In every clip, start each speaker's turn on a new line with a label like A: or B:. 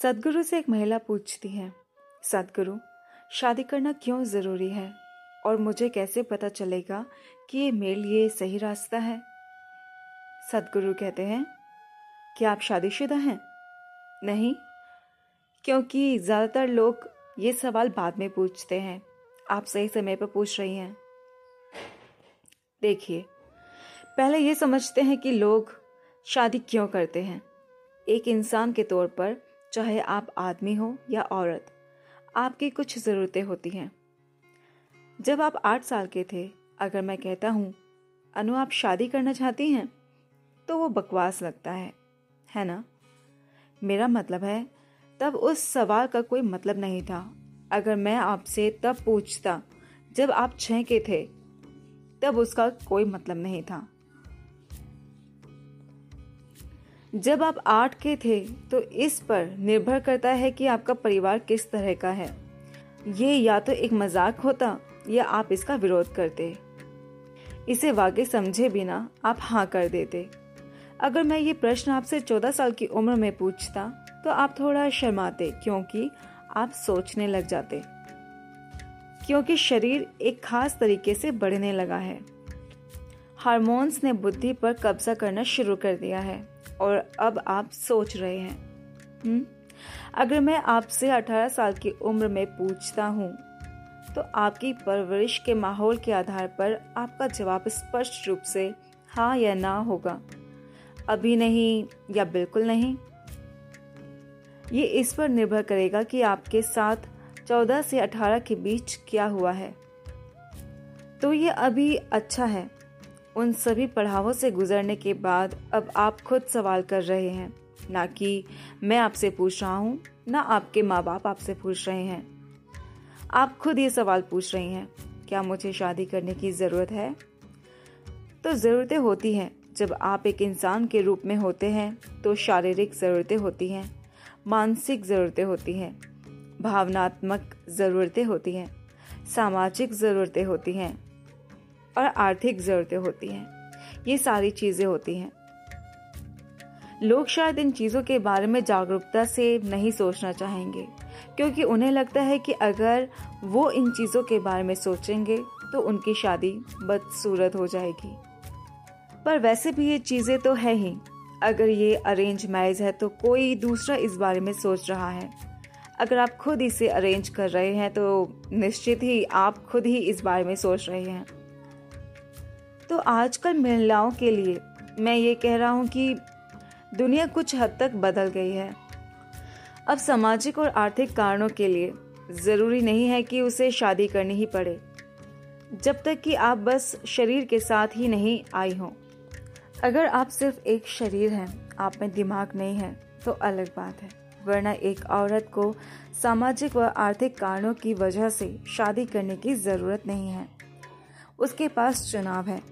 A: सदगुरु से एक महिला पूछती है, सदगुरु, शादी करना क्यों ज़रूरी है? और मुझे कैसे पता चलेगा कि ये मेरे लिए सही रास्ता है? सदगुरु कहते हैं, क्या आप शादीशुदा हैं? नहीं, क्योंकि ज़्यादातर लोग ये सवाल बाद में पूछते हैं। आप सही समय पर पूछ रही हैं। देखिए, पहले ये समझते हैं कि लोग शादी क्यों करते हैं। एक इंसान के तौर पर चाहे आप आदमी हो या औरत, आपकी कुछ ज़रूरतें होती हैं। जब आप आठ साल के थे, अगर मैं कहता हूँ, अनु आप शादी करना चाहती हैं तो वो बकवास लगता है है ना? मेरा मतलब है, तब उस सवाल का कोई मतलब नहीं था। अगर मैं आपसे तब पूछता, जब आप छः के थे, तब उसका कोई मतलब नहीं था। जब आप आठ के थे तो इस पर निर्भर करता है कि आपका परिवार किस तरह का है। ये या तो एक मज़ाक होता, या आप इसका विरोध करते। इसे वाकई समझे बिना आप हाँ कर देते। अगर मैं ये प्रश्न आपसे चौदह साल की उम्र में पूछता तो आप थोड़ा शर्माते, क्योंकि आप सोचने लग जाते। क्योंकि शरीर एक खास तरीके से बढ़ने लगा है। हार्मोन्स ने बुद्धि पर कब्जा करना शुरू कर दिया है। और अब आप सोच रहे हैं हुँ? हम्म? अगर मैं आपसे 18 साल की उम्र में पूछता हूँ तो आपकी परवरिश के माहौल के आधार पर आपका जवाब स्पष्ट रूप से हाँ या ना होगा अभी नहीं या बिल्कुल नहीं ये इस पर निर्भर करेगा कि आपके साथ 14 से 18 के बीच क्या हुआ है तो ये अभी अच्छा है उन सभी पढ़ावों से गुजरने के बाद अब आप खुद सवाल कर रहे हैं। ना कि मैं आपसे पूछ रहा हूँ, ना आपके माँ बाप आपसे पूछ रहे हैं। आप खुद ये सवाल पूछ रही हैं, क्या मुझे शादी करने की ज़रूरत है? तो ज़रूरतें होती हैं। जब आप एक इंसान के रूप में होते हैं तो शारीरिक ज़रूरतें होती हैं, मानसिक ज़रूरतें होती हैं, भावनात्मक ज़रूरतें होती हैं, सामाजिक ज़रूरतें होती हैं। और आर्थिक ज़रूरतें होती हैं। ये सारी चीज़ें होती हैं। लोग शायद इन चीज़ों के बारे में जागरूकता से नहीं सोचना चाहेंगे, क्योंकि उन्हें लगता है कि अगर वो इन चीज़ों के बारे में सोचेंगे तो उनकी शादी बदसूरत हो जाएगी। पर वैसे भी ये चीज़ें तो है ही। अगर ये अरेंज मैरिज है तो कोई दूसरा इस बारे में सोच रहा है। अगर आप खुद इसे अरेंज कर रहे हैं तो निश्चित ही आप खुद ही इस बारे में सोच रहे हैं। तो आजकल महिलाओं के लिए मैं ये कह रहा हूँ कि दुनिया कुछ हद तक बदल गई है। अब सामाजिक और आर्थिक कारणों के लिए ज़रूरी नहीं है कि उसे शादी करनी ही पड़े, जब तक कि आप बस शरीर के साथ ही नहीं आई हो। अगर आप सिर्फ़ एक शरीर हैं, आप में दिमाग नहीं है तो अलग बात है, वरना एक औरत को सामाजिक व आर्थिक कारणों की वजह से शादी करने की ज़रूरत नहीं है। उसके पास चुनाव है।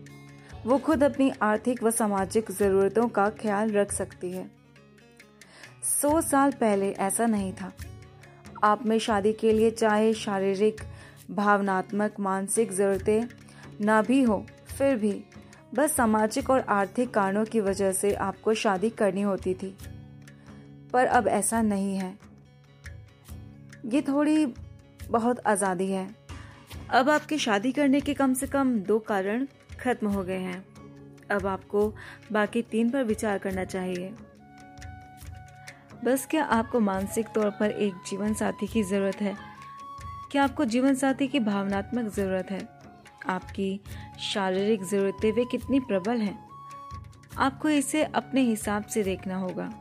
A: वो खुद अपनी आर्थिक व सामाजिक ज़रूरतों का ख्याल रख सकती है। सौ साल पहले ऐसा नहीं था। आप में शादी के लिए चाहे शारीरिक, भावनात्मक, मानसिक ज़रूरतें ना भी हो, फिर भी, बस सामाजिक और आर्थिक कारणों की वजह से आपको शादी करनी होती थी। पर अब ऐसा नहीं है। ये थोड़ी बहुत आज़ादी है। अब आपके शादी करने के कम से कम दो कारण खत्म हो गए हैं। अब आपको बाकी तीन पर विचार करना चाहिए। बस क्या आपको मानसिक तौर पर एक जीवन साथी की ज़रूरत है? क्या आपको जीवन साथी की भावनात्मक ज़रूरत है? आपकी शारीरिक ज़रूरतें वे कितनी प्रबल हैं? आपको इसे अपने हिसाब से देखना होगा।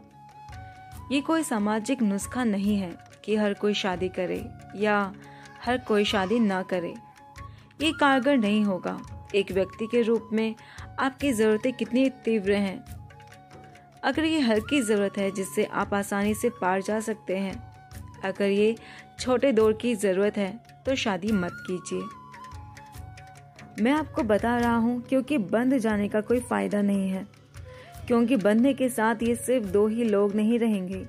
A: ये कोई सामाजिक नुस्खा नहीं है कि हर कोई शादी करे या हर कोई शादी ना करे। ये कारगर नहीं होगा। एक व्यक्ति के रूप में आपकी ज़रूरतें कितनी तीव्र हैं। अगर ये हल्की ज़रूरत है जिससे आप आसानी से पार जा सकते हैं। अगर ये छोटे दौर की ज़रूरत है तो शादी मत कीजिए। मैं आपको बता रहा हूँ, क्योंकि बंद जाने का कोई फ़ायदा नहीं है। क्योंकि बंधने के साथ ये सिर्फ़ दो ही लोग नहीं रहेंगे।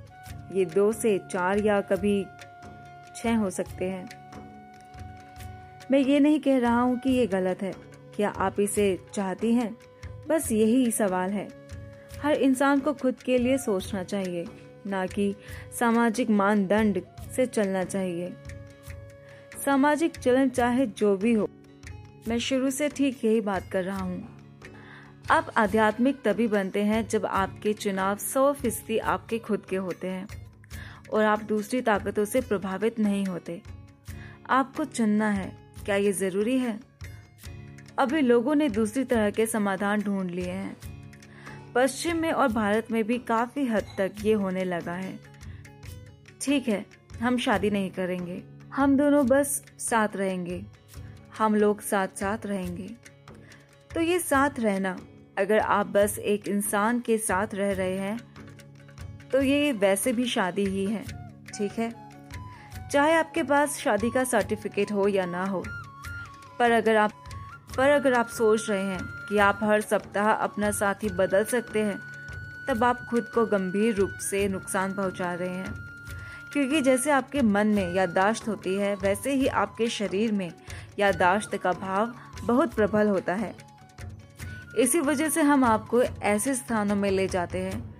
A: ये दो से चार या कभी छह हो सकते हैं। मैं ये नहीं कह रहा हूँ कि ये गलत है। क्या आप इसे चाहती हैं? बस यही सवाल है। हर इंसान को खुद के लिए सोचना चाहिए, ना कि सामाजिक मानदंड से चलना चाहिए। सामाजिक चलन चाहे जो भी हो, मैं शुरू से ठीक यही बात कर रहा हूँ। आप आध्यात्मिक तभी बनते हैं जब आपके चुनाव सौ फ़ीसदी आपके खुद के होते हैं, और आप दूसरी ताकतों से प्रभावित नहीं होते। आपको चुनना है। क्या ये ज़रूरी है? अभी लोगों ने दूसरी तरह के समाधान ढूंढ लिए हैं। पश्चिम में और भारत में भी काफ़ी हद तक ये होने लगा है। ठीक है, हम शादी नहीं करेंगे। हम दोनों बस साथ रहेंगे। हम लोग साथ साथ रहेंगे। तो ये साथ रहना, अगर आप बस एक इंसान के साथ रह रहे हैं तो ये वैसे भी शादी ही है। ठीक है? चाहे आपके पास शादी का सर्टिफिकेट हो या ना हो, पर अगर आप, पर अगर आप सोच रहे हैं कि आप हर सप्ताह अपना साथी बदल सकते हैं, तब आप खुद को गंभीर रूप से नुकसान पहुँचा रहे हैं। क्योंकि जैसे आपके मन में यादाश्त होती है, वैसे ही आपके शरीर में यादाश्त का भाव बहुत प्रबल होता है। इसी वजह से हम आपको ऐसे स्थानों में ले जाते हैं,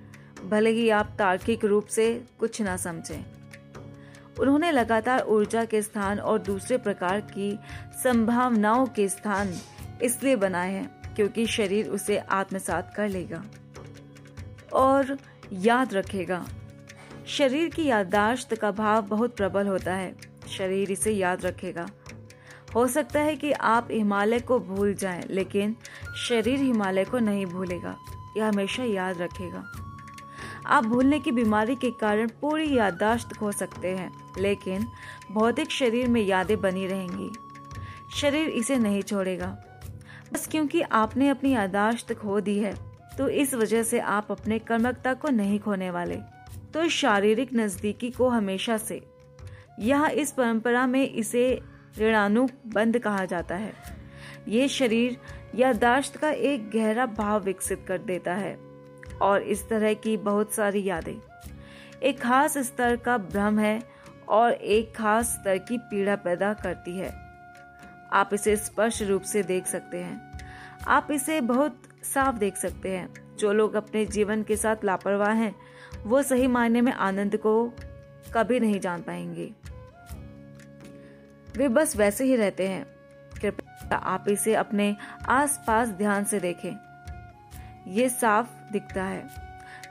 A: भले ही आप तार्किक रूप से कुछ ना समझें। उन्होंने लगातार ऊर्जा के स्थान और दूसरे प्रकार की संभावनाओं के स्थान इसलिए बनाए हैं क्योंकि शरीर उसे आत्मसात कर लेगा और याद रखेगा। शरीर की याददाश्त का भाव बहुत प्रबल होता है। शरीर इसे याद रखेगा। हो सकता है कि आप हिमालय को भूल जाएँ, लेकिन शरीर हिमालय को नहीं भूलेगा। यह हमेशा याद रखेगा। आप भूलने की बीमारी के कारण पूरी याददाश्त खो सकते हैं, लेकिन भौतिक शरीर में यादें बनी रहेंगी। शरीर इसे नहीं छोड़ेगा। बस क्योंकि आपने अपनी यादाश्त खो दी है तो इस वजह से आप अपने कर्मकता को नहीं खोने वाले। तो शारीरिक नजदीकी को हमेशा से। यह इस परंपरा में इसे ऋणानुबंध कहा जाता है। ये शरीर यादाश्त का एक गहरा भाव विकसित कर देता है। और इस तरह की बहुत सारी यादें। एक खास स्तर का भ्रम है और एक खास स्तर की पीड़ा पैदा करती है। आप इसे स्पष्ट रूप से देख सकते हैं। आप इसे बहुत साफ़ देख सकते हैं। जो लोग अपने जीवन के साथ लापरवाह हैं, वो सही मायने में आनंद को कभी नहीं जान पाएँगे। वे बस वैसे ही रहते हैं। कृपया आप इसे अपने आसपास ध्यान से देखें। ये साफ़ दिखता है।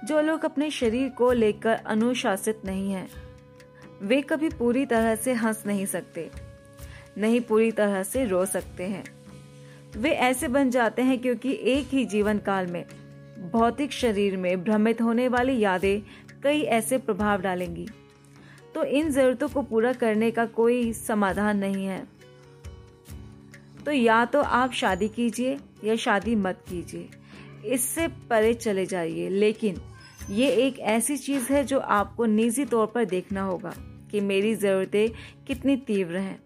A: जो लोग अपने शरीर को लेकर अनुशासित नहीं हैं, वे कभी पूरी तरह से हंस नहीं सकते, नहीं पूरी तरह से रो सकते हैं। वे ऐसे बन जाते हैं क्योंकि एक ही जीवन काल में, भौतिक शरीर में भ्रमित होने वाली यादें कई ऐसे प्रभाव डालेंगी। तो इन जरूरतों को पूरा करने का कोई समाधान नहीं है। तो या तो आप शादी कीजिए या शादी मत कीजिए। इससे परे चले जाइए। लेकिन ये एक ऐसी चीज़ है जो आपको निजी तौर पर देखना होगा कि मेरी जरूरतें कितनी तीव्र हैं।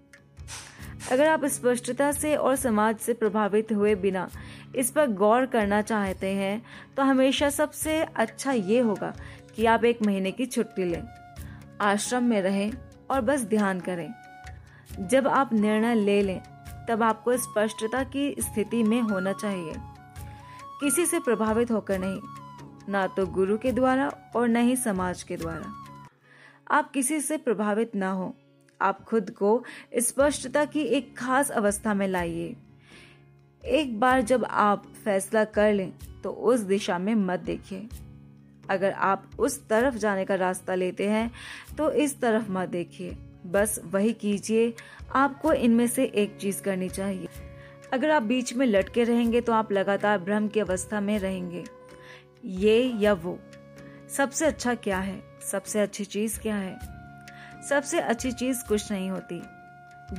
A: अगर आप स्पष्टता से और समाज से प्रभावित हुए बिना इस पर गौर करना चाहते हैं तो हमेशा सबसे अच्छा ये होगा कि आप एक महीने की छुट्टी लें, आश्रम में रहें और बस ध्यान करें। जब आप निर्णय ले लें, तब आपको स्पष्टता की स्थिति में होना चाहिए। किसी से प्रभावित होकर नहीं, ना तो गुरु के द्वारा और न ही समाज के द्वारा। आप किसी से प्रभावित ना हो। आप खुद को स्पष्टता की एक खास अवस्था में लाइए। एक बार जब आप फैसला कर लें तो उस दिशा में मत देखिए। अगर आप उस तरफ़ जाने का रास्ता लेते हैं तो इस तरफ़ मत देखिए। बस वही कीजिए। आपको इनमें से एक चीज़ करनी चाहिए। अगर आप बीच में लटके रहेंगे तो आप लगातार भ्रम की अवस्था में रहेंगे। ये या वो। सबसे अच्छा क्या है? सबसे अच्छी चीज़ क्या है? सबसे अच्छी चीज़ कुछ नहीं होती।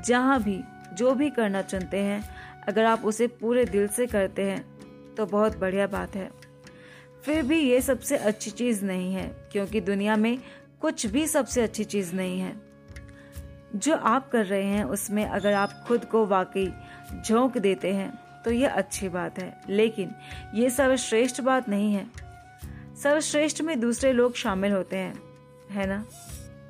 A: जहाँ भी, जो भी करना चुनते हैं, अगर आप उसे पूरे दिल से करते हैं तो बहुत बढ़िया बात है। फिर भी ये सबसे अच्छी चीज़ नहीं है, क्योंकि दुनिया में कुछ भी सबसे अच्छी चीज़ नहीं है। जो आप कर रहे हैं, उसमें अगर आप खुद को वाकई झोंक देते हैं तो यह अच्छी बात है। लेकिन ये सर्वश्रेष्ठ बात नहीं है। सर्वश्रेष्ठ में दूसरे लोग शामिल होते हैं, है ना?